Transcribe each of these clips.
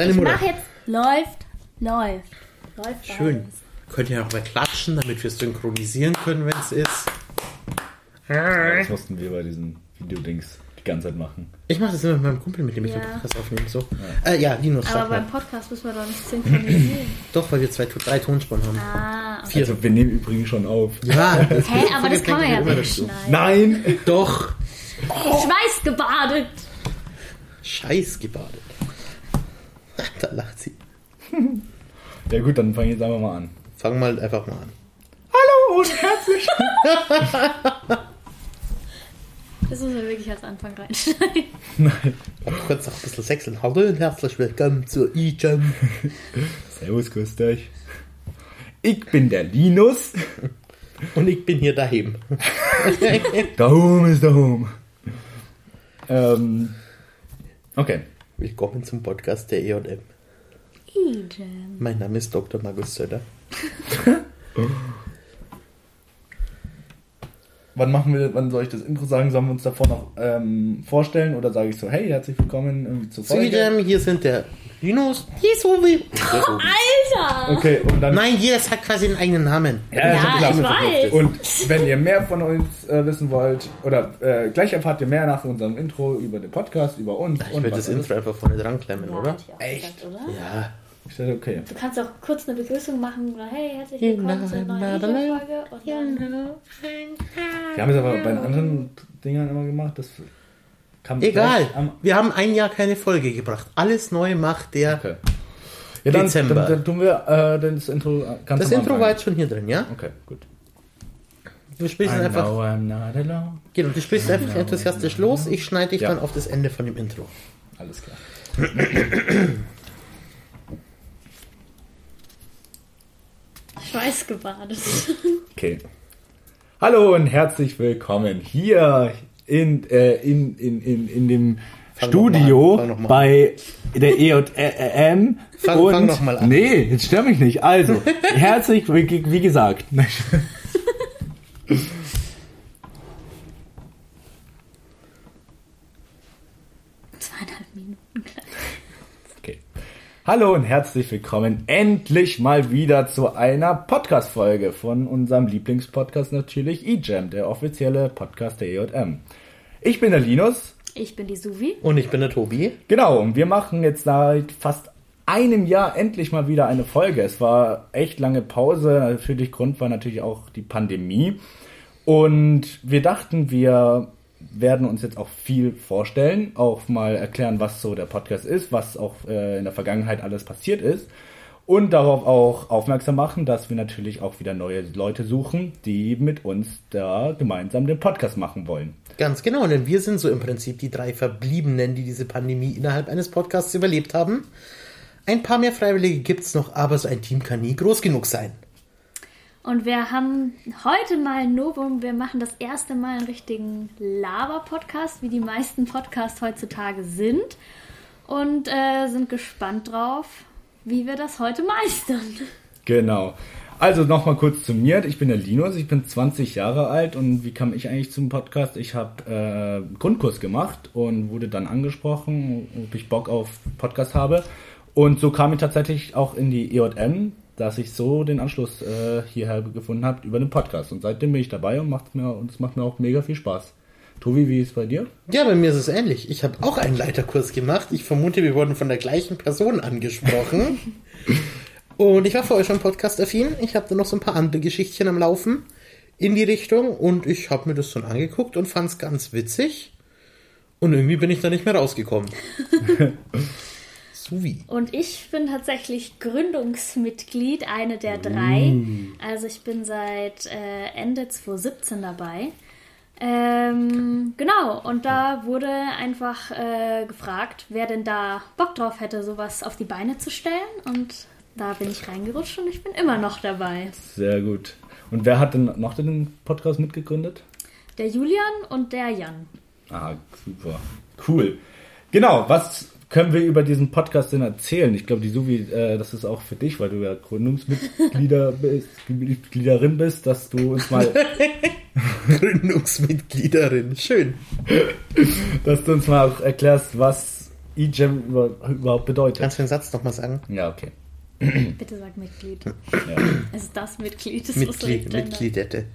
Deine ich Mutter. mach jetzt. Läuft, läuft. Läuft Schön. alles. Könnt ihr auch mal klatschen, damit wir synchronisieren können, wenn es ist. Das mussten wir bei diesen Videodings die ganze Zeit machen. Ich mache das immer mit meinem Kumpel, mit dem ich den. Podcast aufnehme. So. Ja, äh, ja Linus, Aber beim mal. Podcast müssen wir doch nicht synchronisieren. Doch, weil wir zwei, drei Tonspuren haben. ah, okay. Vier. Also wir nehmen übrigens schon auf. Ja, das Hä, aber das kann man ja wegschneiden. Nein! Doch. Schweiß gebadet. Scheiß gebadet. Da lacht sie. Ja gut, dann fange ich jetzt einfach mal an. Fang mal einfach mal an. Hallo und herzlich Das müssen wir wirklich als Anfang reinschneiden. Und du kannst auch ein bisschen sechseln. Hallo und herzlich willkommen zur E-Jam. Servus, grüßt euch. Ich bin der Linus. Und ich bin hier daheim. Da home ist da home. Ähm, okay. Willkommen zum Podcast der E&M. E-Jam. Mein Name ist Dr. Markus Söder. Wann machen wir, wann soll ich das Intro sagen? Sollen wir uns davor noch ähm, vorstellen oder sage ich so, hey, herzlich willkommen ähm, zur Zu Folge? E-Jam, hier sind der Linus, die der Tobi. Alter! Okay, und dann Nein, jeder hat quasi einen eigenen Namen. Ja, Ja, klar. ich weiß. Und wenn ihr mehr von uns äh, wissen wollt, oder äh, gleich erfahrt ihr mehr nach unserem Intro über den Podcast, über uns Ich und würde das. Intro einfach vorne dran klemmen, Ja, oder? Echt? oder? Ja. Ich dachte, okay. Du kannst auch kurz eine Begrüßung machen oder hey, herzlich You willkommen zur neuen dann Wir haben es aber bei den anderen Dingern immer gemacht. Das kam Egal. Wir haben ein Jahr keine Folge gebracht. Alles neu macht der. okay. Ja, dann, Dezember. Dann, dann tun wir äh, das Intro ganz Das Intro war jetzt schon hier drin, ja? Okay, gut. Du sprichst I einfach. know I'm not alone. Genau, du sprichst einfach enthusiastisch los. Ich schneide dich Ja. dann auf das Ende von dem Intro. Alles klar. Schweiß gebadet. Okay. Hallo und herzlich willkommen hier in, äh, in, in, in, in dem Fang Studio an, bei der EJM. Fang- und fang noch mal an. Nee, jetzt stör mich nicht. Also, herzlich, wie, wie gesagt. Zweieinhalb Minuten. Okay. Hallo und herzlich willkommen endlich mal wieder zu einer Podcast-Folge von unserem Lieblingspodcast natürlich eJam, der offizielle Podcast der EJM. Ich bin der Linus. Ich bin die Suvi. Und ich bin der Tobi. Genau, und wir machen jetzt seit fast einem Jahr endlich mal wieder eine Folge. Es war echt lange Pause. Natürlich Grund war natürlich auch die Pandemie. Und wir dachten, wir werden uns jetzt auch viel vorstellen, auch mal erklären, was so der Podcast ist, was auch äh, in der Vergangenheit alles passiert ist. Und darauf auch aufmerksam machen, dass wir natürlich auch wieder neue Leute suchen, die mit uns da gemeinsam den Podcast machen wollen. Ganz genau, denn wir sind so im Prinzip die drei Verbliebenen, die diese Pandemie innerhalb eines Podcasts überlebt haben. Ein paar mehr Freiwillige gibt's noch, aber so ein Team kann nie groß genug sein. Und wir haben heute mal ein Novum. Wir machen das erste Mal einen richtigen Lava-Podcast, wie die meisten Podcasts heutzutage sind. Und äh, sind gespannt drauf, wie wir das heute meistern. Genau. Also nochmal kurz zu mir. Ich bin der Linus, ich bin 20 Jahre alt und wie kam ich eigentlich zum Podcast? Ich habe äh, einen Grundkurs gemacht und wurde dann angesprochen, ob ich Bock auf Podcast habe. Und so kam ich tatsächlich auch in die EJM, dass ich so den Anschluss äh, hierher gefunden habe über den Podcast. Und seitdem bin ich dabei und macht mir und es macht mir auch mega viel Spaß. Tobi, wie ist es bei dir? Ja, bei mir ist es ähnlich. Ich habe auch einen Leiterkurs gemacht. Ich vermute, wir wurden von der gleichen Person angesprochen. und ich war vorher schon podcast-affin. Ich habe da noch so ein paar andere Geschichtchen am Laufen in die Richtung. Und ich habe mir das dann angeguckt und fand es ganz witzig. Und irgendwie bin ich da nicht mehr rausgekommen. Suvi. Und ich bin tatsächlich Gründungsmitglied, eine der drei. Mm. Also ich bin seit äh, Ende 2017 dabei. Ähm, genau, und da wurde einfach äh, gefragt, wer denn da Bock drauf hätte, sowas auf die Beine zu stellen. Und da bin ich reingerutscht und ich bin immer noch dabei. Sehr gut. Und wer hat denn noch den Podcast mitgegründet? Der Julian und der Jan. Ah, super. Cool. Genau, was können wir über diesen Podcast denn erzählen? Ich glaube, die Suvi, äh, das ist auch für dich, weil du ja Gründungsmitglieder bist, Mitgliederin bist, dass du uns mal, Gründungsmitgliederin. Schön. dass du uns mal auch erklärst, was E-Gem über, überhaupt bedeutet. Kannst du den Satz nochmal sagen? Ja, okay. Bitte sag Mitglied. Ja. Es ist das Mitglied. Das Mitglied, Mitgliedette.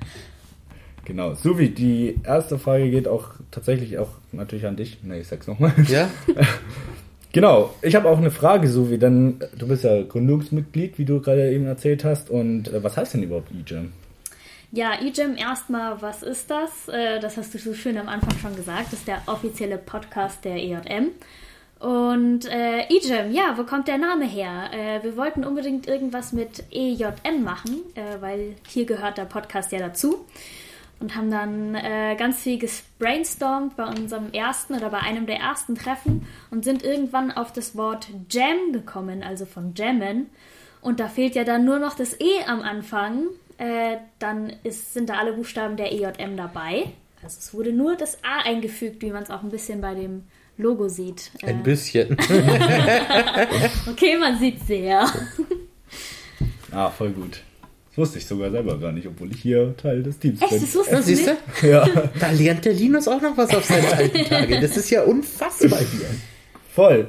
Genau. Suvi, die erste Frage geht auch tatsächlich auch natürlich an dich. Ne, ich sag's nochmal. Ja? Genau, ich habe auch eine Frage, Suvi, denn du bist ja Gründungsmitglied, wie du gerade eben erzählt hast. Und äh, was heißt denn überhaupt eGem? Ja, eGem erstmal, was ist das? Äh, Das hast du so schön am Anfang schon gesagt. Das ist der offizielle Podcast der EJM. Und äh, eGem, ja, wo kommt der Name her? Äh, wir wollten unbedingt irgendwas mit EJM machen, äh, weil hier gehört der Podcast ja dazu. Und haben dann äh, ganz viel gebrainstormt bei unserem ersten oder bei einem der ersten Treffen und sind irgendwann auf das Wort Jam gekommen, also von Jammen. Und da fehlt ja dann nur noch das E am Anfang. Äh, dann ist, sind da alle Buchstaben der EJM dabei. Also es wurde nur das A eingefügt, wie man es auch ein bisschen bei dem Logo sieht. Äh, Ein bisschen. okay, man sieht sehr. Ah, voll gut. Das wusste ich sogar selber gar nicht, obwohl ich hier Teil des Teams Echt, bin. das Ja, wusstest du siehst nicht? du? Ja, Da lernt der Linus auch noch was auf seine alten Tage. Das ist ja unfassbar hier. voll.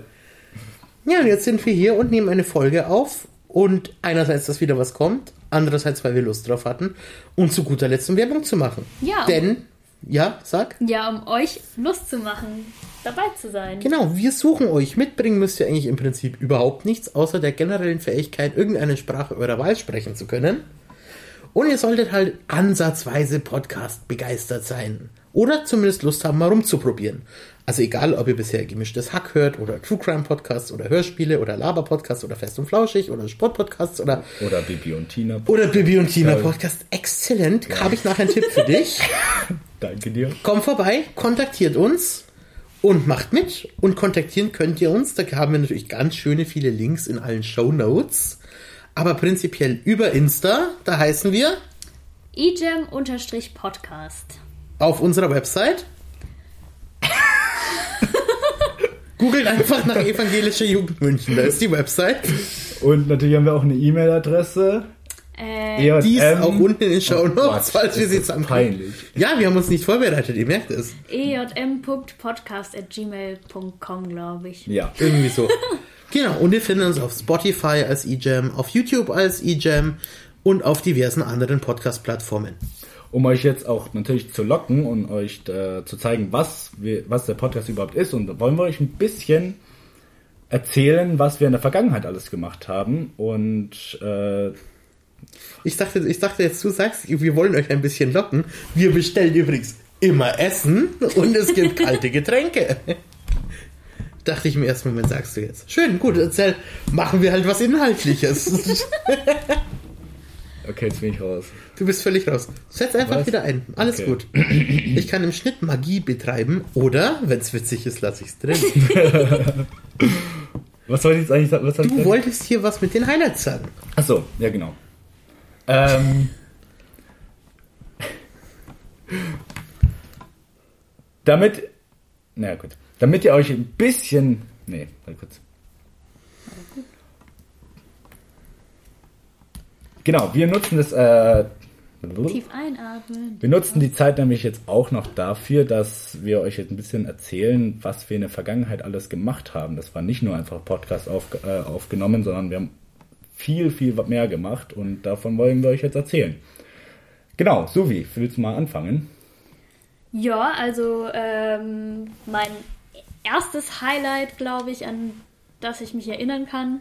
Ja, und jetzt sind wir hier und nehmen eine Folge auf. Und einerseits, dass wieder was kommt. Andererseits, weil wir Lust drauf hatten. Und zu guter Letzt, um Werbung zu machen. Ja. Denn, ja, sag. Ja, um euch Lust zu machen, dabei zu sein. Genau, wir suchen euch. Mitbringen müsst ihr eigentlich im Prinzip überhaupt nichts, außer der generellen Fähigkeit, irgendeine Sprache eurer Wahl sprechen zu können. Und ihr solltet halt ansatzweise Podcast begeistert sein. Oder zumindest Lust haben, mal rumzuprobieren. Also egal, ob ihr bisher gemischtes Hack hört oder True Crime Podcasts oder Hörspiele oder Laber Podcasts oder Fest und Flauschig oder Sport Podcasts oder, Oder Bibi und Tina. oder Bibi und Tina Ja. Podcast. Exzellent. Habe ich nachher einen Tipp für dich. Danke dir. Kommt vorbei, kontaktiert uns und macht mit. Und kontaktieren könnt ihr uns. Da haben wir natürlich ganz schöne viele Links in allen Show Notes. Aber prinzipiell über Insta, da heißen wir egem-podcast. auf unserer Website. Googelt einfach nach Evangelische Jugend München. Da ist die Website. Und natürlich haben wir auch eine E-Mail-Adresse. Äh. Die ist auch unten in den Show Oh Notes, Gott, falls wir sie zusammenkriegen. peinlich. Ja, wir haben uns nicht vorbereitet, ihr merkt es. ejm.podcast.gmail.com, glaube ich. Ja. Irgendwie so. genau, und ihr findet uns auf Spotify als eJam, auf YouTube als eJam und auf diversen anderen Podcast-Plattformen. Um euch jetzt auch natürlich zu locken und euch äh, zu zeigen, was, wir, was der Podcast überhaupt ist. Und wollen wir euch ein bisschen erzählen, was wir in der Vergangenheit alles gemacht haben. Und äh, Ich dachte, ich dachte jetzt, du sagst, wir wollen euch ein bisschen locken. Wir bestellen übrigens immer Essen und es gibt kalte Getränke. Dachte ich im ersten Moment, sagst du jetzt. Schön, gut, erzähl, machen wir halt was Inhaltliches. okay, jetzt bin ich raus. Du bist völlig raus. Setz einfach Was? wieder ein. Alles Okay. gut. Ich kann im Schnitt Magie betreiben oder, wenn es witzig ist, lasse ich es drin. Was soll ich jetzt eigentlich sagen? Du wolltest hier was mit den Highlights sagen. Achso, ja genau. Ähm, damit, na gut, damit ihr euch ein bisschen, nee, warte kurz. Genau, wir nutzen das, äh, Tief einatmen. wir nutzen die Zeit nämlich jetzt auch noch dafür, dass wir euch jetzt ein bisschen erzählen, was wir in der Vergangenheit alles gemacht haben. Das war nicht nur einfach Podcast auf, äh, aufgenommen, sondern wir haben viel, viel mehr gemacht und davon wollen wir euch jetzt erzählen. Genau, Suvi, willst du mal anfangen? Ja, also ähm, mein erstes Highlight, glaube ich, an das ich mich erinnern kann.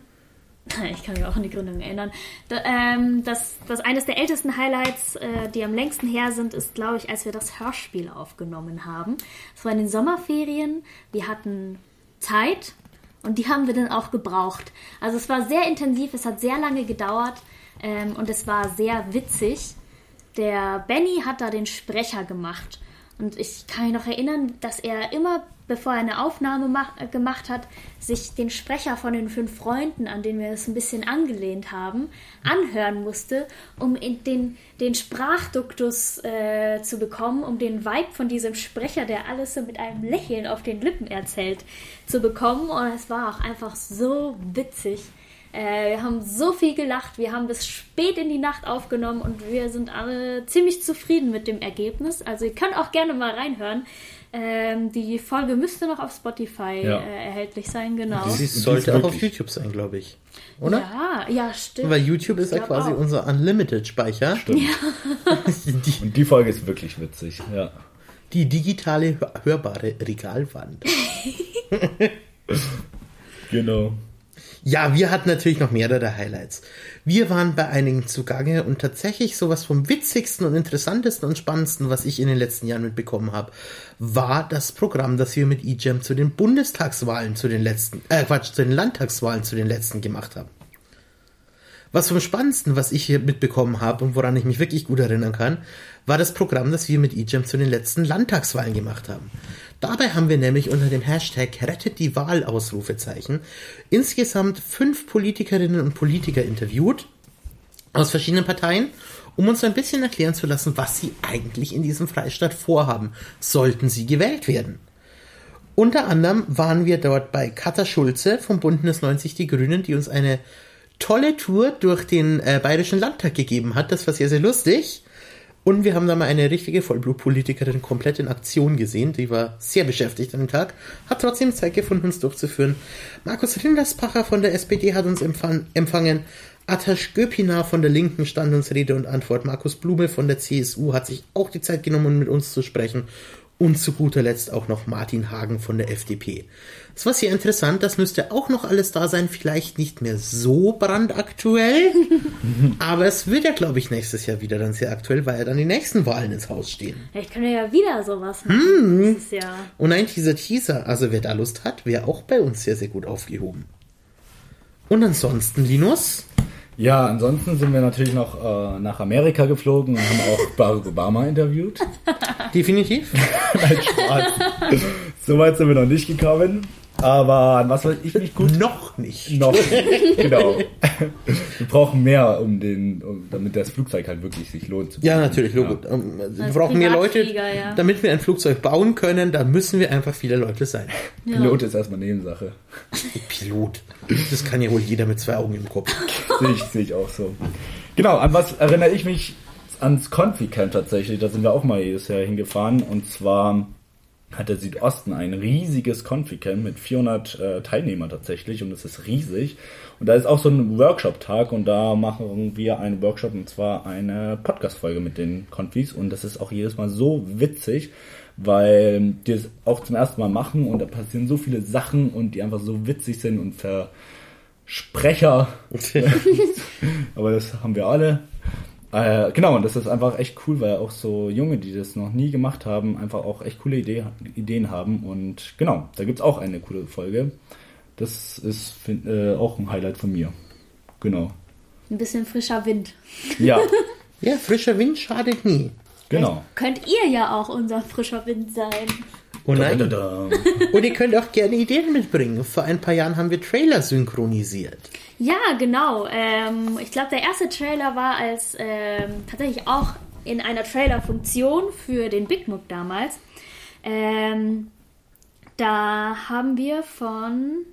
Ich kann mich auch an die Gründung erinnern. Da, ähm, das, das eines der ältesten Highlights, äh, die am längsten her sind, ist, glaube ich, als wir das Hörspiel aufgenommen haben. Es war in den Sommerferien. Wir hatten Zeit und die haben wir dann auch gebraucht. Also es war sehr intensiv, es hat sehr lange gedauert ähm, und es war sehr witzig. Der Benny hat da den Sprecher gemacht. Und ich kann mich noch erinnern, dass er immer, bevor er eine Aufnahme mach, gemacht hat, sich den Sprecher von den fünf Freunden, an den wir es ein bisschen angelehnt haben, anhören musste, um den, den Sprachduktus äh, zu bekommen, um den Vibe von diesem Sprecher, der alles so mit einem Lächeln auf den Lippen erzählt, zu bekommen. Und es war auch einfach so witzig. Äh, wir haben so viel gelacht, wir haben bis spät in die Nacht aufgenommen und wir sind alle ziemlich zufrieden mit dem Ergebnis. Also ihr könnt auch gerne mal reinhören. Ähm, die Folge müsste noch auf Spotify Ja. äh, erhältlich sein, genau. Sie die sollte auch auf YouTube sein, glaube ich. Oder? Ja, ja, stimmt. Weil YouTube ist ja quasi auch. unser Unlimited-Speicher. Stimmt. Die, Und die Folge ist wirklich witzig, ja. die digitale hör- hörbare Regalwand. Genau. Ja, wir hatten natürlich noch mehrere Highlights. Wir waren bei einigen zugange und tatsächlich sowas vom witzigsten und interessantesten und spannendsten, was ich in den letzten Jahren mitbekommen habe, war das Programm, das wir mit eGem zu den Bundestagswahlen zu den letzten, äh Quatsch, zu den Landtagswahlen zu den letzten gemacht haben. Was vom Spannendsten, was ich hier mitbekommen habe und woran ich mich wirklich gut erinnern kann, war das Programm, das wir mit eGem zu den letzten Landtagswahlen gemacht haben. Dabei haben wir nämlich unter dem Hashtag Rettet die Wahl Ausrufezeichen insgesamt fünf Politikerinnen und Politiker interviewt aus verschiedenen Parteien, um uns ein bisschen erklären zu lassen, was sie eigentlich in diesem Freistaat vorhaben, sollten sie gewählt werden. Unter anderem waren wir dort bei Katha Schulze vom Bündnis 90 Die Grünen, die uns eine tolle Tour durch den äh, Bayerischen Landtag gegeben hat. Das war sehr, sehr lustig. Und wir haben da mal eine richtige Vollblutpolitikerin komplett in Aktion gesehen. Die war sehr beschäftigt an dem Tag, hat trotzdem Zeit gefunden, uns durchzuführen. Markus Rinderspacher von der SPD hat uns empfang empfangen. Atash Göpina von der Linken stand uns Rede und Antwort. Markus Blume von der CSU hat sich auch die Zeit genommen, mit uns zu sprechen. Und zu guter Letzt auch noch Martin Hagen von der FDP. Das war sehr interessant, das müsste auch noch alles da sein, vielleicht nicht mehr so brandaktuell, aber es wird ja, glaube ich, nächstes Jahr wieder dann sehr aktuell, weil ja dann die nächsten Wahlen ins Haus stehen. Vielleicht können wir ja wieder sowas machen. Hm. Das ist ja. Und ein Teaser Teaser, also wer da Lust hat, wäre auch bei uns sehr, sehr gut aufgehoben. Und ansonsten, Linus, Ja, ansonsten sind wir natürlich noch äh, nach Amerika geflogen und haben auch Barack Obama interviewt. definitiv. Nein, Spaß. So weit sind wir noch nicht gekommen. Aber an was soll ich mich gut Noch nicht. noch? genau. Wir brauchen mehr, um den, um, damit das Flugzeug halt wirklich sich lohnt. Zu Ja, natürlich, Logo. Ähm, Wir Als brauchen mehr Leute, ja. damit wir ein Flugzeug bauen können, da müssen wir einfach viele Leute sein. Ja. Pilot ist erstmal Nebensache. Pilot. Das kann ja wohl jeder mit zwei Augen im Kopf. Sehe ich, sehe ich auch so. Genau, an was erinnere ich mich? Ans Confi-Camp tatsächlich. Da sind wir auch mal jedes Jahr hingefahren. Und zwar hat der Südosten ein riesiges Confi-Camp mit 400 äh, Teilnehmern tatsächlich. Und es ist riesig. Und da ist auch so ein Workshop-Tag. Und da machen wir einen Workshop. Und zwar eine Podcast-Folge mit den Confis. Und das ist auch jedes Mal so witzig. Weil die es auch zum ersten Mal machen und da passieren so viele Sachen und die einfach so witzig sind und ver, Sprecher. Aber das haben wir alle. Äh, genau, und das ist einfach echt cool, weil auch so Junge, die das noch nie gemacht haben, einfach auch echt coole Idee, Ideen haben. Und genau, da gibt's auch eine coole Folge. Das ist find, äh, auch ein Highlight von mir. Genau. Ein bisschen frischer Wind. Ja, Ja, frischer Wind schadet nie. genau. Könnt ihr ja auch unser frischer Wind sein. Oh nein. Da, da, Und ihr könnt auch gerne Ideen mitbringen. Vor ein paar Jahren haben wir Trailer synchronisiert. Ja, genau. Ähm, ich glaube, der erste Trailer war als ähm, tatsächlich auch in einer Trailer-Funktion für den Big Mook damals. Ähm, da haben wir von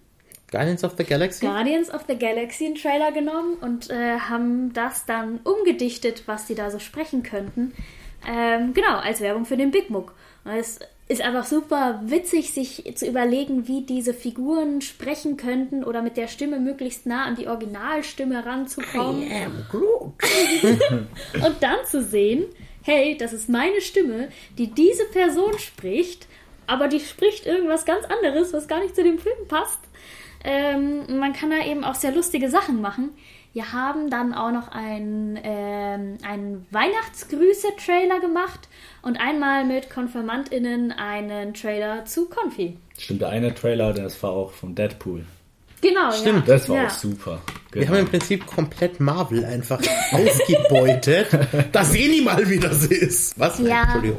Guardians of the Galaxy? Guardians of the Galaxy einen Trailer genommen und äh, haben das dann umgedichtet, was die da so sprechen könnten. Ähm, genau, als Werbung für den Big Mook. Und es ist einfach super witzig, sich zu überlegen, wie diese Figuren sprechen könnten oder mit der Stimme möglichst nah an die Originalstimme ranzukommen. I am Groot. Und dann zu sehen, hey, das ist meine Stimme, die diese Person spricht, aber die spricht irgendwas ganz anderes, was gar nicht zu dem Film passt. Ähm, man kann da eben auch sehr lustige Sachen machen. Wir haben dann auch noch einen, ähm, einen Weihnachtsgrüße-Trailer gemacht und einmal mit KonfirmandInnen einen Trailer zu Konfi. Stimmt, der eine Trailer, das war auch von Deadpool. Genau, Stimmt, ja. Das war ja. auch super. Wir Genau. haben im Prinzip komplett Marvel einfach ausgebeutet, dass eh nie mal wieder so ist. Was? Ja. Entschuldigung.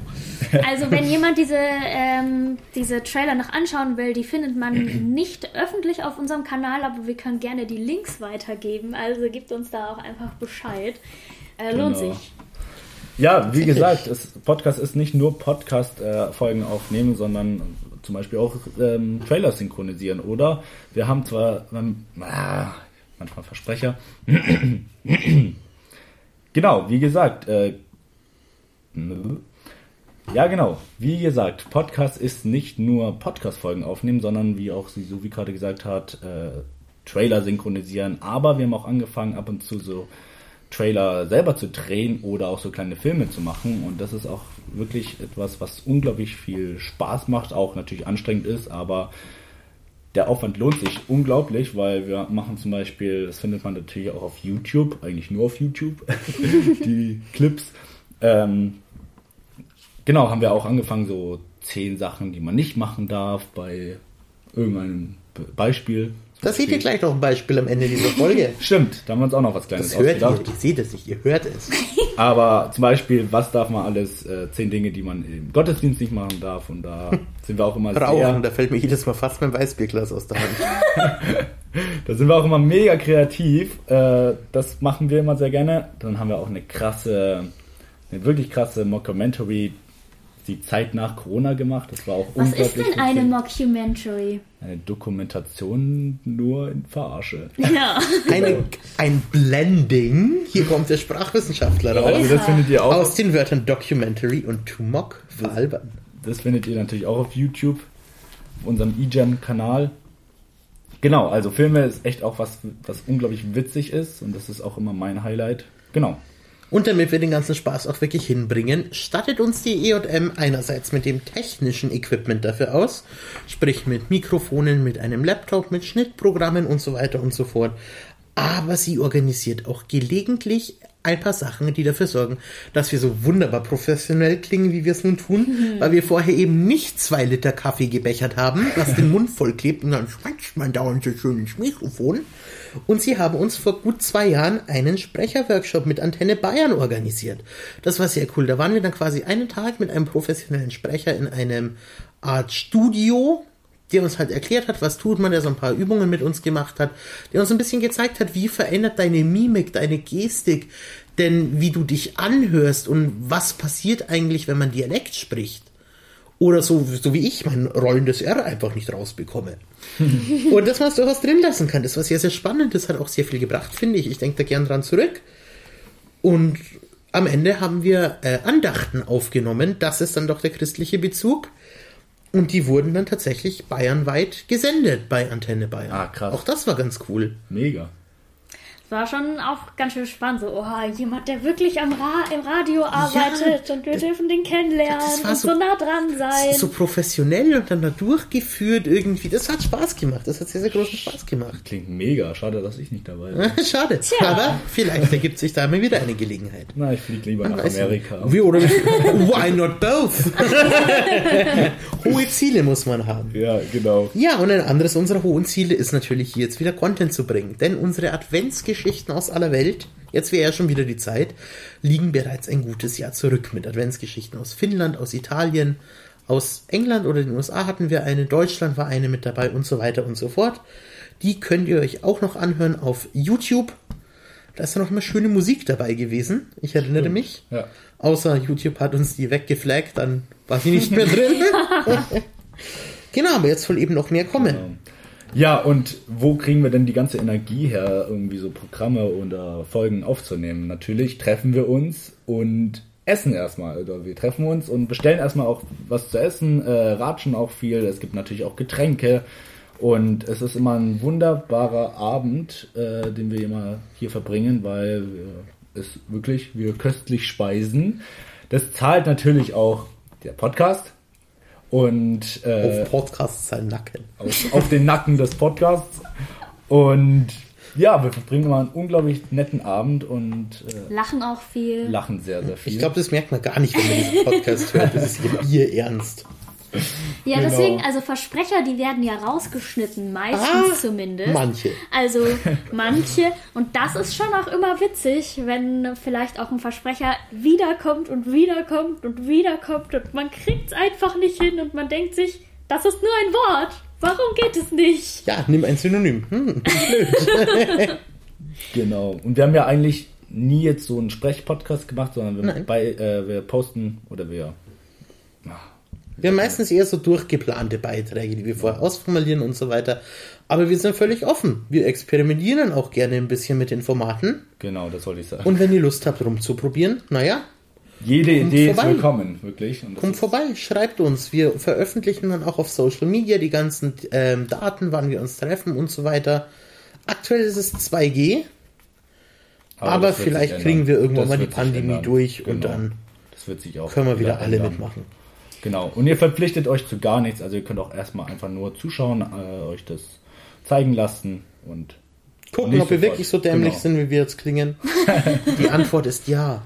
Also wenn jemand diese, ähm, diese Trailer noch anschauen will, die findet man nicht öffentlich auf unserem Kanal, aber wir können gerne die Links weitergeben. Also gibt uns da auch einfach Bescheid. Äh, lohnt Genau. sich. Ja, wie gesagt, es, Podcast ist nicht nur Podcast-Folgen aufnehmen, sondern zum Beispiel auch ähm, Trailer synchronisieren. Oder wir haben zwar ähm, ah, manchmal Versprecher. genau, wie gesagt, äh, Ja, genau. Wie gesagt, Podcast ist nicht nur Podcast-Folgen aufnehmen, sondern wie auch sie, wie gerade gesagt hat, äh, Trailer synchronisieren. Aber wir haben auch angefangen, ab und zu so Trailer selber zu drehen oder auch so kleine Filme zu machen. Und das ist auch wirklich etwas, was unglaublich viel Spaß macht, auch natürlich anstrengend ist, aber der Aufwand lohnt sich unglaublich, weil wir machen zum Beispiel, das findet man natürlich auch auf YouTube, eigentlich nur auf YouTube, die Clips. Ähm, genau, haben wir auch angefangen, so zehn Sachen, die man nicht machen darf, bei irgendeinem Beispiel. Da seht ihr gleich noch ein Beispiel am Ende dieser Folge. Stimmt, da haben wir uns auch noch was Kleines Das hört ihr, ausgedacht. ihr seht es nicht, ihr hört es. Aber zum Beispiel, was darf man alles? Äh, zehn Dinge, die man im Gottesdienst nicht machen darf. Und da sind wir auch immer Rauchen, sehr, da fällt mir jedes Mal fast mein Weißbierglas aus der Hand. da sind wir auch immer mega kreativ. Äh, das machen wir immer sehr gerne. Dann haben wir auch eine krasse, eine wirklich krasse Mockumentary, die Zeit nach Corona gemacht. Das war auch Was ist unglaublich denn eine witzig. Mockumentary? Eine Dokumentation nur in Verarsche. Ja. Eine, ein Blending. Hier kommt der Sprachwissenschaftler raus. Also das findet ihr auch. Aus den Wörtern Documentary und to mock veralbern. Das findet ihr natürlich auch auf YouTube, auf unserem eGem-Kanal. Genau, also Filme ist echt auch was, was unglaublich witzig ist und das ist auch immer mein Highlight. Genau. Und damit wir den ganzen Spaß auch wirklich hinbringen, stattet uns die EJM einerseits mit dem technischen Equipment dafür aus, sprich mit Mikrofonen, mit einem Laptop, mit Schnittprogrammen und so weiter und so fort. Aber sie organisiert auch gelegentlich ein paar Sachen, die dafür sorgen, dass wir so wunderbar professionell klingen, wie wir es nun tun, weil wir vorher eben nicht zwei Liter Kaffee gebechert haben, was den Mund voll klebt und dann schwatzt man dauernd so schön ins Mikrofon. Und sie haben uns vor gut zwei Jahren einen Sprecherworkshop mit Antenne Bayern organisiert. Das war sehr cool. Da waren wir dann quasi einen Tag mit einem professionellen Sprecher in einem Art Studio, der uns halt erklärt hat, was tut man, der so ein paar Übungen mit uns gemacht hat, der uns ein bisschen gezeigt hat, wie verändert deine Mimik, deine Gestik, denn wie du dich anhörst und was passiert eigentlich, wenn man Dialekt spricht. Oder so, so wie ich mein rollendes R einfach nicht rausbekomme. und dass man es durchaus drin lassen kann. Das war sehr, sehr spannend. Das hat auch sehr viel gebracht, finde ich. Ich denke da gern dran zurück. Und am Ende haben wir äh, Andachten aufgenommen. Das ist dann doch der christliche Bezug. Und die wurden dann tatsächlich bayernweit gesendet bei Antenne Bayern. Ah, krass. Auch das war ganz cool. Mega. War schon auch ganz schön spannend. So, oh, jemand, der wirklich am Ra im Radio arbeitet und wir dürfen den kennenlernen das und so- so, nah dran sein. So professionell und dann da durchgeführt irgendwie. Das hat Spaß gemacht. Das hat sehr, sehr großen Spaß gemacht. Klingt mega. Schade, dass ich nicht dabei bin. Schade. Aber vielleicht ergibt sich da mal wieder eine Gelegenheit. Na, ich fliege lieber nach Weiß Amerika. Wie, oder Why not both? Hohe Ziele muss man haben. Ja, genau. Ja, und ein anderes unserer hohen Ziele ist natürlich hier jetzt wieder Content zu bringen. Denn unsere Adventsgeschichten aus aller Welt, jetzt wäre ja schon wieder die Zeit, liegen bereits ein gutes Jahr zurück mit Adventsgeschichten aus Finnland, aus Italien, aus England oder den USA hatten wir eine, Deutschland war eine mit dabei und so weiter und so fort. Die könnt ihr euch auch noch anhören auf YouTube. Da ist ja noch immer schöne Musik dabei gewesen. Ich erinnere mich. Ja. Außer YouTube hat uns die weggeflaggt, dann war sie nicht mehr drin. genau, aber jetzt soll eben noch mehr kommen. Ja, und wo kriegen wir denn die ganze Energie her, irgendwie so Programme oder Folgen aufzunehmen? Natürlich treffen wir uns und essen erstmal. Also wir treffen uns und bestellen erstmal auch was zu essen, äh, ratschen auch viel. Es gibt natürlich auch Getränke. Und es ist immer ein wunderbarer Abend, äh, den wir immer hier verbringen, weil wir es wirklich, wir köstlich speisen. Das zahlt natürlich auch der Podcast. Und äh, Auf Podcasts sein Nacken. auf, auf den Nacken des Podcasts. Und ja, wir verbringen immer einen unglaublich netten Abend und äh, Lachen auch viel. lachen sehr, sehr viel. Ich glaube, das merkt man gar nicht, wenn man diesen Podcast hört. Das ist hier Bier ernst. Ja, Genau. deswegen, also Versprecher, die werden ja rausgeschnitten, meistens Ah, zumindest. manche. Also manche. Und das ist schon auch immer witzig, wenn vielleicht auch ein Versprecher wiederkommt und wiederkommt und wiederkommt und man kriegt es einfach nicht hin und man denkt sich, das ist nur ein Wort. Warum geht es nicht? Ja, nimm ein Synonym. Hm, blöd. Genau. Und wir haben ja eigentlich nie jetzt so einen Sprechpodcast gemacht, sondern wir, bei, äh, wir posten oder wir. Wir haben meistens eher so durchgeplante Beiträge, die wir vorher ausformulieren und so weiter. Aber wir sind völlig offen. Wir experimentieren auch gerne ein bisschen mit den Formaten. Genau, das wollte ich sagen. Und wenn ihr Lust habt, rumzuprobieren, naja, Jede Idee ist vorbei. willkommen, wirklich. Und Kommt ist- vorbei, schreibt uns. Wir veröffentlichen dann auch auf Social Media die ganzen ähm, Daten, wann wir uns treffen und so weiter. Aktuell ist es 2G, aber, sich vielleicht kriegen wir irgendwann Das mal die Pandemie durch und Genau. dann sich auch können wir wieder alle ändern. mitmachen. Genau. Und ihr verpflichtet euch zu gar nichts. Also ihr könnt auch erstmal einfach nur zuschauen, äh, euch das zeigen lassen und Gucken, ob wir wirklich so dämlich Genau. sind, wie wir jetzt klingen. die Antwort ist ja.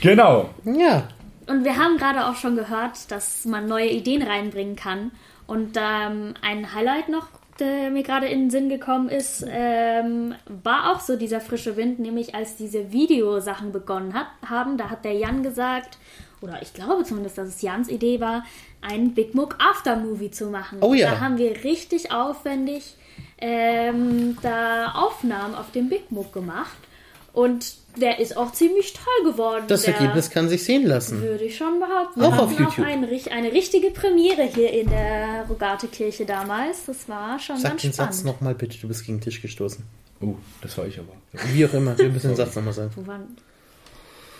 genau. Ja. Und wir haben gerade auch schon gehört, dass man neue Ideen reinbringen kann. Und ähm, ein Highlight noch, der mir gerade in den Sinn gekommen ist, ähm, war auch so dieser frische Wind, nämlich als diese Videosachen begonnen hat, haben. Da hat der Jan gesagt, oder ich glaube zumindest, dass es Jans Idee war, einen Big Mook Aftermovie zu machen. Oh ja. Da haben wir richtig aufwendig ähm, da Aufnahmen auf dem Big Mook gemacht. Und der ist auch ziemlich toll geworden. Das der, Ergebnis kann sich sehen lassen. würde ich schon behaupten. Auch auf YouTube. Auch ein, eine richtige Premiere hier in der Rogate-Kirche damals. Das war schon Sag ganz den spannend. Satz nochmal bitte, du bist gegen den Tisch gestoßen. Oh, das war ich aber. Wie auch immer, wir müssen den Satz nochmal sagen. Wo waren,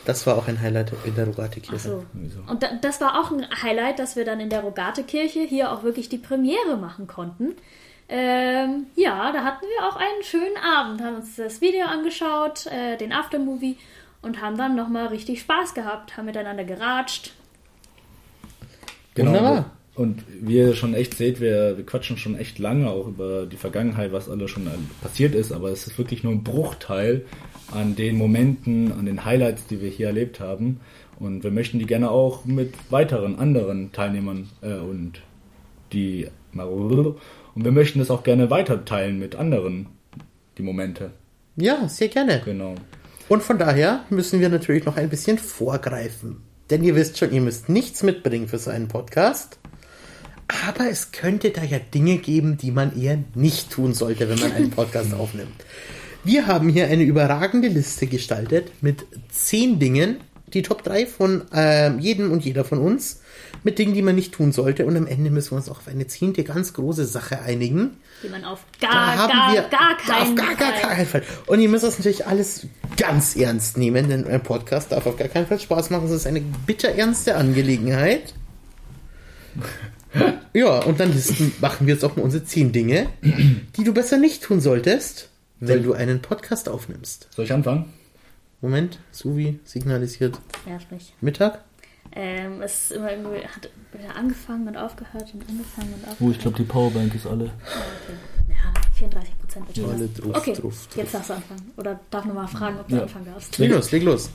Das war auch ein Highlight in der Rogate-Kirche. so. Und da, das war auch ein Highlight, dass wir dann in der Rogate-Kirche hier auch wirklich die Premiere machen konnten. Ähm, ja, da hatten wir auch einen schönen Abend, haben uns das Video angeschaut, äh, den Aftermovie und haben dann nochmal richtig Spaß gehabt, haben miteinander geratscht. Wunderbar. Und wie ihr schon echt seht, wir, wir quatschen schon echt lange auch über die Vergangenheit, was alles schon passiert ist, aber es ist wirklich nur ein Bruchteil an den Momenten, an den Highlights, die wir hier erlebt haben. Und wir möchten die gerne auch mit weiteren anderen Teilnehmern äh, und die und wir möchten das auch gerne weiter teilen mit anderen, die Momente. Ja, sehr gerne. Genau. Und von daher müssen wir natürlich noch ein bisschen vorgreifen. Denn ihr wisst schon, ihr müsst nichts mitbringen für so einen Podcast. Aber es könnte da ja Dinge geben, die man eher nicht tun sollte, wenn man einen Podcast aufnimmt. Wir haben hier eine überragende Liste gestaltet mit zehn Dingen, die Top 3 von ähm, jedem und jeder von uns, mit Dingen, die man nicht tun sollte. Und am Ende müssen wir uns auch auf eine zehnte ganz große Sache einigen. Die man auf gar, gar, wir gar keinen auf gar, gar, Fall. keinen Fall. Und ihr müsst das natürlich alles ganz ernst nehmen, denn ein Podcast darf auf gar keinen Fall Spaß machen. Es ist eine bitterernste Angelegenheit. Ja, und dann listen, machen wir jetzt auch mal unsere zehn Dinge, die du besser nicht tun solltest, wenn du einen Podcast aufnimmst. Soll ich anfangen? Moment, Suvi signalisiert Ja, sprich. Mittag. Ähm, es ist immer irgendwie, hat wieder angefangen und aufgehört und angefangen und aufgehört. Oh, ich glaube, die Powerbank ist alle. Ja, 34 Prozent wird Alle schon. drauf, Okay, drauf, drauf. jetzt darfst du anfangen. Oder darf nochmal fragen, ob du Ja. anfangen darfst. Leg los, leg los.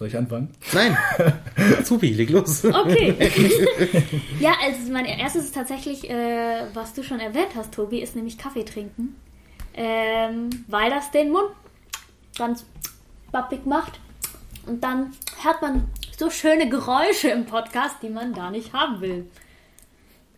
Soll ich anfangen? Nein, Suvi, leg los. Okay. ja, also mein erstes ist tatsächlich, äh, was du schon erwähnt hast, Tobi, ist nämlich Kaffee trinken. Ähm, weil das den Mund ganz bappig macht. Und dann hört man so schöne Geräusche im Podcast, die man gar nicht haben will.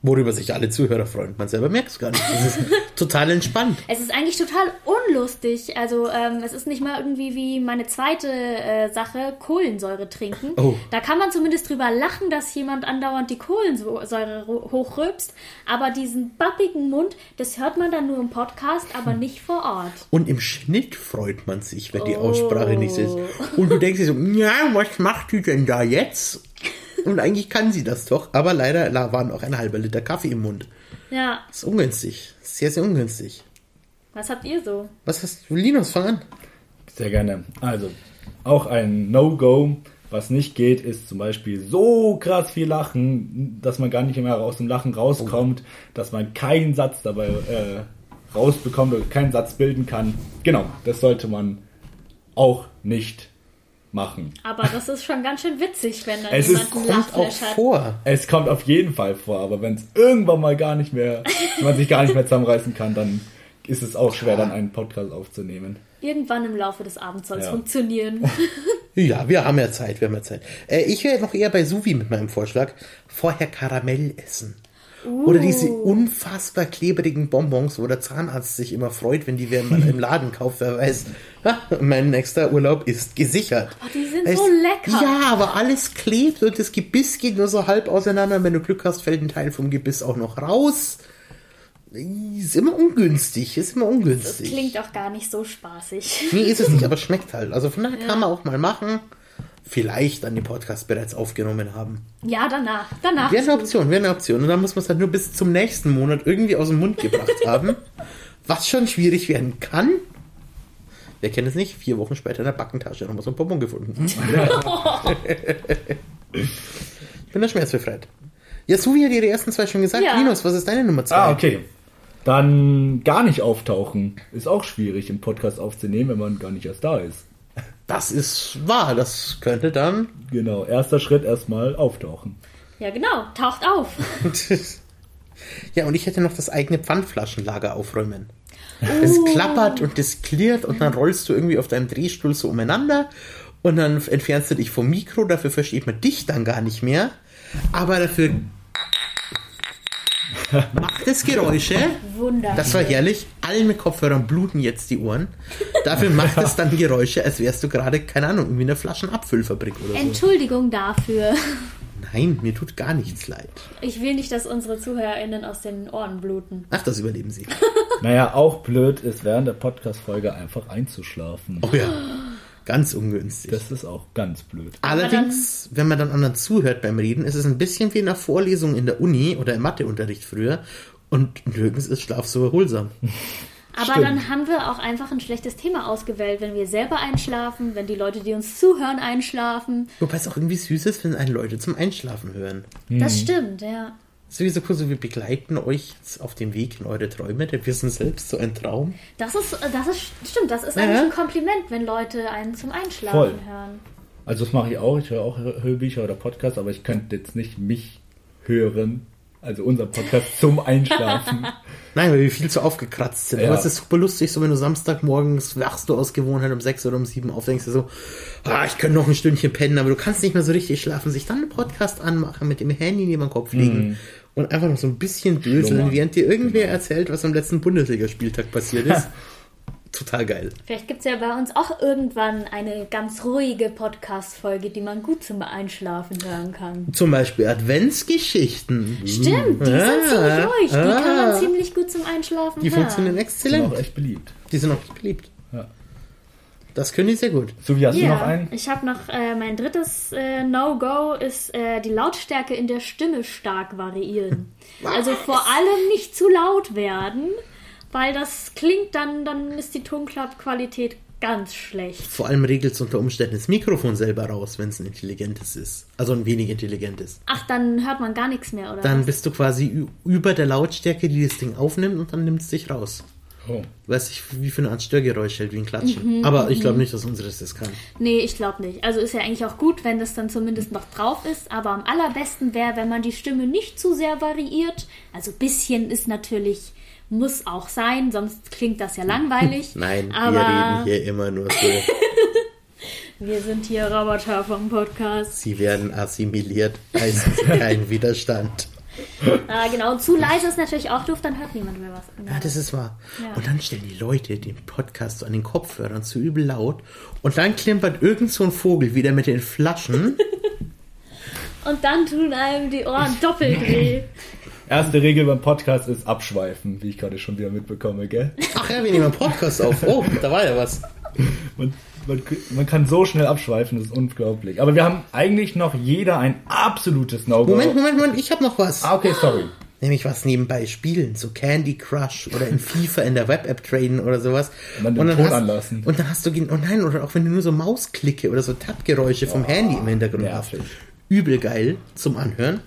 Worüber sich alle Zuhörer freuen. Man selber merkt es gar nicht. Das ist total entspannt. Es ist eigentlich total unlustig. Also ähm, es ist nicht mal irgendwie wie meine zweite äh, Sache, Kohlensäure trinken. Oh. Da kann man zumindest drüber lachen, dass jemand andauernd die Kohlensäure hochrülpst. Aber diesen bappigen Mund, das hört man dann nur im Podcast, aber nicht vor Ort. Und im Schnitt freut man sich, wenn die Oh. Aussprache nicht ist. Und du denkst dir so, ja, was macht die denn da jetzt? Und eigentlich kann sie das doch, aber leider la- war noch ein halber Liter Kaffee im Mund. Ja, Das ist ungünstig. Sehr, sehr ungünstig. was habt ihr so? Was hast du? Linus, fang an. Sehr gerne. Also, auch ein No-Go. Was nicht geht, ist zum Beispiel so krass viel Lachen, dass man gar nicht mehr aus dem Lachen rauskommt, dass man keinen Satz dabei äh, rausbekommt oder keinen Satz bilden kann. Genau, das sollte man auch nicht machen. Aber das ist schon ganz schön witzig, wenn dann Es ist- jemand einen Kommt auch hat. vor. Es kommt auf jeden Fall vor, aber wenn es irgendwann mal gar nicht mehr, wenn man sich gar nicht mehr zusammenreißen kann, dann ist es auch schwer, dann einen Podcast aufzunehmen. Irgendwann im Laufe des Abends soll es Ja. funktionieren. Ja, wir haben ja Zeit, wir haben ja Zeit. Äh, ich wäre noch eher bei Suvi mit meinem Vorschlag. Vorher Karamell essen. Oder diese unfassbar klebrigen Bonbons, wo der Zahnarzt sich immer freut, wenn die wer mal im Laden kauft, wer weiß, ha, mein nächster Urlaub ist gesichert. Oh, die sind Weißt- so lecker. Ja, aber alles klebt und das Gebiss geht nur so halb auseinander. Wenn du Glück hast, fällt ein Teil vom Gebiss auch noch raus. Ist immer ungünstig, ist immer Das ungünstig. klingt auch gar nicht so spaßig. Nee, ist es nicht, aber schmeckt halt. Also von daher kann man auch mal machen. Vielleicht dann den Podcast bereits aufgenommen haben. Ja, danach. Danach. Wäre ist eine. Option, wäre eine Option. Und dann muss man es halt nur bis zum nächsten Monat irgendwie aus dem Mund gebracht haben. Was schon schwierig werden kann. Wer kennt es nicht? Vier Wochen später in der Backentasche nochmal so ein Bonbon gefunden. ich bin da schmerzbefreit. Ja, so wie ja die ersten zwei schon gesagt. Ja. Linus, was ist deine Nummer zwei? Ah, okay. Dann gar nicht auftauchen. Ist auch schwierig, im Podcast aufzunehmen, wenn man gar nicht erst da ist. Das ist wahr. Das könnte dann. Genau, erster Schritt erstmal auftauchen. Ja, genau. Taucht auf. ja, und ich hätte noch das eigene Pfandflaschenlager aufräumen. Es klappert und das klirrt und dann rollst du irgendwie auf deinem Drehstuhl so umeinander und dann entfernst du dich vom Mikro, dafür versteht man dich dann gar nicht mehr, aber dafür macht es Geräusche. Wunderbar. Das war herrlich. Allen mit Kopfhörern bluten jetzt die Ohren. Dafür macht es dann Geräusche, als wärst du gerade, keine Ahnung, irgendwie in einer Flaschenabfüllfabrik oder so. Entschuldigung dafür. Nein, mir tut gar nichts leid. Ich will nicht, dass unsere ZuhörerInnen aus den Ohren bluten. Ach, das überleben sie. Naja, auch blöd ist während der Podcast-Folge einfach einzuschlafen. Oh ja, ganz ungünstig. Das ist auch ganz blöd. Allerdings, wenn man dann anderen zuhört beim Reden, ist es ein bisschen wie in einer Vorlesung in der Uni oder im Matheunterricht früher. Und nirgends ist Schlaf so erholsam. Aber Stimmt. dann haben wir auch einfach ein schlechtes Thema ausgewählt, wenn wir selber einschlafen, wenn die Leute, die uns zuhören, einschlafen. Wobei es auch irgendwie süß ist, wenn einen Leute zum Einschlafen hören. Das stimmt, ja. Sowieso cool, so wir begleiten euch auf dem Weg in eure Träume, denn wir sind selbst so ein Traum. Das ist, das ist, stimmt, das ist Ja. eigentlich ein Kompliment, wenn Leute einen zum Einschlafen Voll. hören. Also das mache ich auch. Ich höre auch Hör- Hörbücher oder Podcasts, aber ich könnte jetzt nicht mich hören, also unser Podcast zum Einschlafen. Nein, weil wir viel zu aufgekratzt sind. Ja. Aber es ist super lustig, so wenn du Samstagmorgens wachst du aus Gewohnheit um sechs oder um sieben auf, denkst du so, ah, ich könnte noch ein Stündchen pennen, aber du kannst nicht mehr so richtig schlafen, sich dann einen Podcast anmachen, mit dem Handy neben den Kopf legen und einfach noch so ein bisschen döseln, während dir irgendwer erzählt, was am letzten Bundesligaspieltag passiert ist. Total geil. Vielleicht gibt es ja bei uns auch irgendwann eine ganz ruhige Podcast-Folge, die man gut zum Einschlafen hören kann. Zum Beispiel Adventsgeschichten. Stimmt, die Ah, sind ziemlich ruhig. Die kann ah. man ziemlich gut zum Einschlafen Die hören. funktionieren Sind exzellent. auch echt beliebt. Die sind auch beliebt. Ja. Das können die sehr gut. So, wie hast du Ja, noch einen? ich habe noch äh, mein drittes äh, No-Go ist äh, die Lautstärke in der Stimme stark variieren. also vor allem nicht zu laut werden, weil das klingt dann, dann ist die Tonqualität ganz schlecht. Vor allem regelt es unter Umständen das Mikrofon selber raus, wenn es ein intelligentes ist. Also ein wenig intelligentes. Ach, dann hört man gar nichts mehr, oder? Dann was? bist du quasi über der Lautstärke, die das Ding aufnimmt und dann nimmt es dich raus. Oh. Weiß ich, wie für eine Art Störgeräusch hält, wie ein Mhm, Klatschen. Aber ich glaube nicht, dass unseres das kann. Nee, ich glaube nicht. Also ist ja eigentlich auch gut, wenn das dann zumindest noch drauf ist. Aber am allerbesten wäre, wenn man die Stimme nicht zu sehr variiert. Also bisschen ist natürlich, muss auch sein, sonst klingt das ja langweilig. Nein, aber wir reden hier immer nur so. wir sind hier Roboter vom Podcast. Sie werden assimiliert, Sie keinen Widerstand. Ah, genau, und zu leise ist natürlich auch doof, dann hört niemand mehr was. Ja, das ist wahr. Ja. Und dann stellen die Leute den Podcast so an den Kopfhörern zu übel laut und dann klimpert irgend so ein Vogel wieder mit den Flaschen. Und dann tun einem die Ohren doppelt weh. Erste Regel beim Podcast ist abschweifen, wie ich gerade schon wieder mitbekomme, gell? Ach ja, wir nehmen einen Podcast auf. Oh, da war ja was. Man, man, man kann so schnell abschweifen, das ist unglaublich. Aber wir haben eigentlich noch jeder ein absolutes No-Go. Moment, Moment, Moment, ich habe noch was. Ah, okay, sorry. Nämlich was nebenbei spielen, so Candy Crush oder in FIFA in der Web-App traden oder sowas. Und dann den Ton hast, anlassen. Und dann hast du, oh nein, oder auch wenn du nur so Mausklicke oder so Tappgeräusche vom Handy im Hintergrund hast. Übel geil zum Anhören.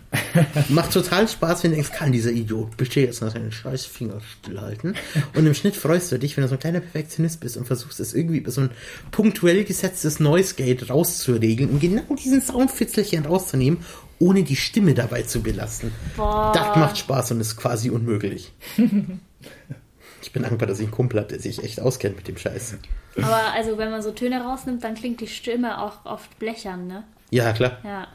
Macht total Spaß, wenn du denkst, kann dieser Idiot bitte jetzt noch seinen scheiß Finger stillhalten. Und im Schnitt freust du dich, wenn du so ein kleiner Perfektionist bist und versuchst es irgendwie über so ein punktuell gesetztes Noise Gate rauszuregeln, um genau diesen Soundfitzelchen rauszunehmen, ohne die Stimme dabei zu belasten. Boah. Das macht Spaß und ist quasi unmöglich. ich bin dankbar, dass ich einen Kumpel habe, der sich echt auskennt mit dem Scheiß. Aber also, wenn man so Töne rausnimmt, dann klingt die Stimme auch oft blechern, ne? Ja, klar. Ja.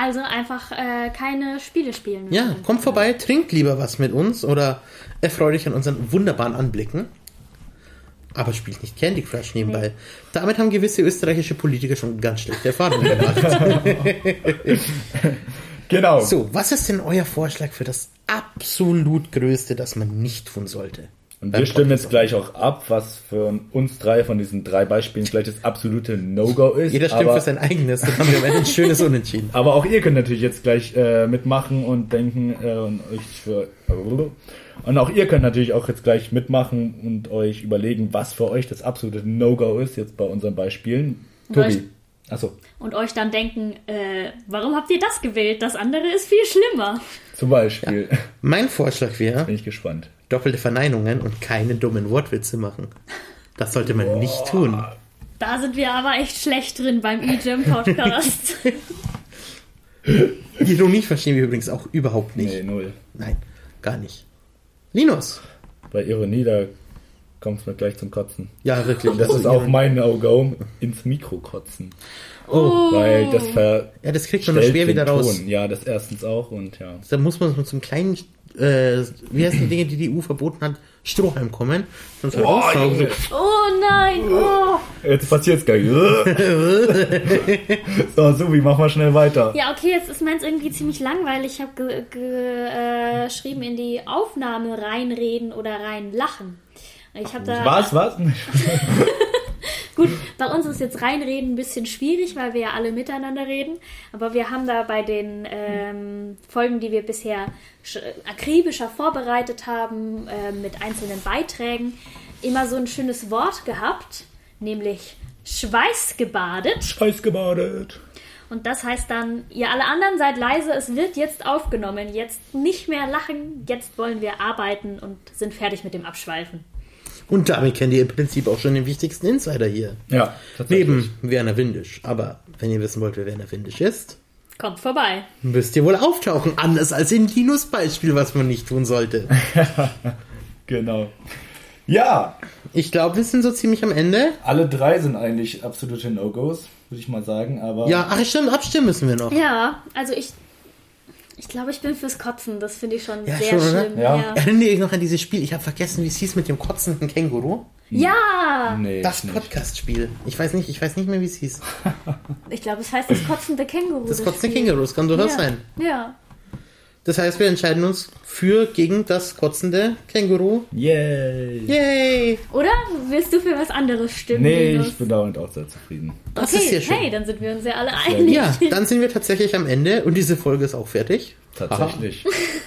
Also einfach äh, keine Spiele spielen. Ja, kommt vorbei, trinkt lieber was mit uns oder erfreut dich an unseren wunderbaren Anblicken. Aber spielt nicht Candy Crush nebenbei. Damit haben gewisse österreichische Politiker schon ganz schlechte Erfahrungen gemacht. Genau. so, was ist denn euer Vorschlag für das absolut Größte, das man nicht tun sollte. Und wir stimmen jetzt gleich auch ab, was für uns drei von diesen drei Beispielen vielleicht das absolute No-Go ist. Jeder stimmt aber, für sein eigenes, dann haben wir am Ende ein schönes Unentschieden. aber auch ihr könnt natürlich jetzt gleich äh, mitmachen und denken äh, und euch für und auch ihr könnt natürlich auch jetzt gleich mitmachen und euch überlegen, was für euch das absolute No-Go ist jetzt bei unseren Beispielen. Tobi. Achso, Und euch dann denken, äh, warum habt ihr das gewählt? Das andere ist viel schlimmer. zum Beispiel. Mein Vorschlag wäre, Bin ich gespannt. Doppelte Verneinungen und keine dummen Wortwitze machen. Das sollte man nicht tun. Da sind wir aber echt schlecht drin beim E-Gym-Podcast. Ironie verstehen wir übrigens auch überhaupt nicht. Nee, null. Nein, gar nicht. Linus. Bei Ironie, da kommt es mir gleich zum Kotzen. Ja, wirklich. Das ist auch mein No-Go, ins Mikro kotzen. Oh. Weil das verstellt Ja, das kriegt man nur schwer wieder raus. Ton. Ja, das erstens auch und ja. Da muss man so zum kleinen, äh, wie heißen die Dinge, die die EU verboten hat, Strohhalm kommen. Und so raussaugen. Junge. oh nein, oh. Jetzt passiert's gleich. so, Subi, mach mal schnell weiter. Ja, okay, jetzt ist meins irgendwie ziemlich langweilig. Ich habe ge ge äh, geschrieben in die Aufnahme reinreden oder reinlachen. Ich habe da. Was, was? Gut, bei uns ist jetzt reinreden ein bisschen schwierig, weil wir ja alle miteinander reden. Aber wir haben da bei den ähm, Folgen, die wir bisher sch- akribischer vorbereitet haben, äh, mit einzelnen Beiträgen, immer so ein schönes Wort gehabt, nämlich schweißgebadet. Scheiß gebadet. Und das heißt dann, ihr alle anderen seid leise, es wird jetzt aufgenommen, jetzt nicht mehr lachen, jetzt wollen wir arbeiten und sind fertig mit dem Abschweifen. Und damit kennt ihr im Prinzip auch schon den wichtigsten Insider hier. Ja. Neben Werner Windisch. Aber wenn ihr wissen wollt, wer Werner Windisch ist, Kommt vorbei. müsst ihr wohl auftauchen. Anders als in Linus Beispiel, was man nicht tun sollte. Genau. Ja, Ich glaube, wir sind so ziemlich am Ende. alle drei sind eigentlich absolute No-Gos, würde ich mal sagen, aber Ja, ach stimmt, abstimmen müssen wir noch. Ja, also ich. Ich glaube, ich bin fürs Kotzen. Das finde ich schon Ja, sehr schon, schlimm. Ja. Ja. Erinnert ihr euch noch an dieses Spiel? Ich habe vergessen, wie es hieß mit dem kotzenden Känguru. ja. nee, Das. Podcast-Spiel. Ich weiß nicht, ich weiß nicht mehr, wie es hieß. Ich glaube, es heißt das kotzende Känguru. Das kotzende Spiel. Känguru, das kann durchaus ja. sein. Ja. Das heißt, wir entscheiden uns für gegen das kotzende Känguru. Yay. Yay! Oder willst du für was anderes stimmen? Nee, Linus? ich bin damit auch sehr zufrieden. Das okay, ist sehr schön. hey, dann sind wir uns ja alle einig. Ja, dann sind wir tatsächlich am Ende und diese Folge ist auch fertig. Tatsächlich.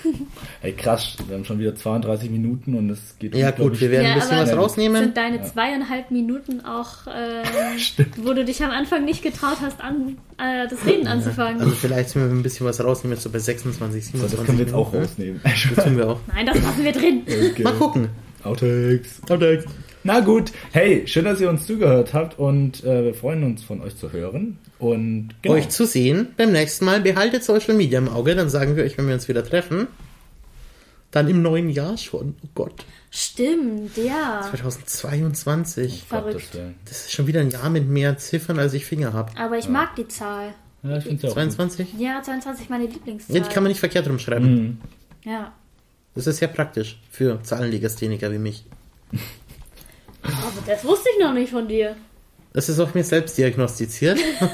Ey, krass, wir haben schon wieder 32 Minuten und es geht Ja, gut, wir werden ein Ja, bisschen aber was rausnehmen. Sind deine zweieinhalb Minuten auch, ähm, wo du dich am Anfang nicht getraut hast, an, äh, das Reden anzufangen? Also vielleicht wenn wir ein bisschen was rausnehmen, jetzt so bei 26, So, 27 das können wir jetzt auch Minuten. rausnehmen. Das tun wir auch. Nein, das lassen wir drin. Okay. Mal gucken. Outtakes. Outtakes. Na gut, hey, schön, dass ihr uns zugehört habt und äh, wir freuen uns von euch zu hören. Und genau. Euch zu sehen beim nächsten Mal. Behaltet Social Media im Auge, dann sagen wir euch, wenn wir uns wieder treffen. Dann im neuen Jahr schon. Oh Gott, Stimmt, ja. 2022. Gottes Verrückt. Das ist schon wieder ein Jahr mit mehr Ziffern, als ich Finger habe. Aber ich mag die Zahl. Ja, ich finde ja auch. 22? Ja, 22 meine Lieblingszahl. Ja, die kann man nicht verkehrt rumschreiben. Mhm. Ja. Das ist sehr praktisch für Zahlenlegastheniker wie mich. Aber das wusste ich noch nicht von dir. Das ist auch mir selbst diagnostiziert.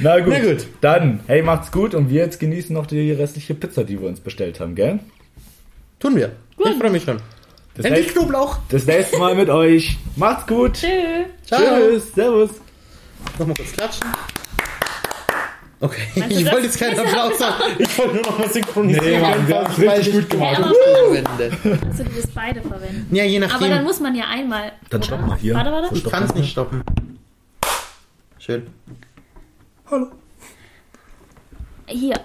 Na gut. Na gut. Dann, hey, macht's gut und wir jetzt genießen noch die restliche Pizza, die wir uns bestellt haben, gell? Tun wir. Ich freue mich schon. Das, Endlich nächste, Knoblauch. das nächste Mal mit euch. Macht's gut. Tschö. Ciao. Tschüss. Servus. Nochmal kurz klatschen. Okay, Meinst ich wollte jetzt keinen? Applaus haben. Ich wollte nur noch mal synchronisieren. Nee, Mann, wir haben's richtig gut gemacht. Also du wirst beide verwenden. Ja, je Aber dann nachdem. muss man ja einmal. Dann stopp mal hier. Warte, warte. Ich kann es nicht stoppen. Schön. Hallo. Hier.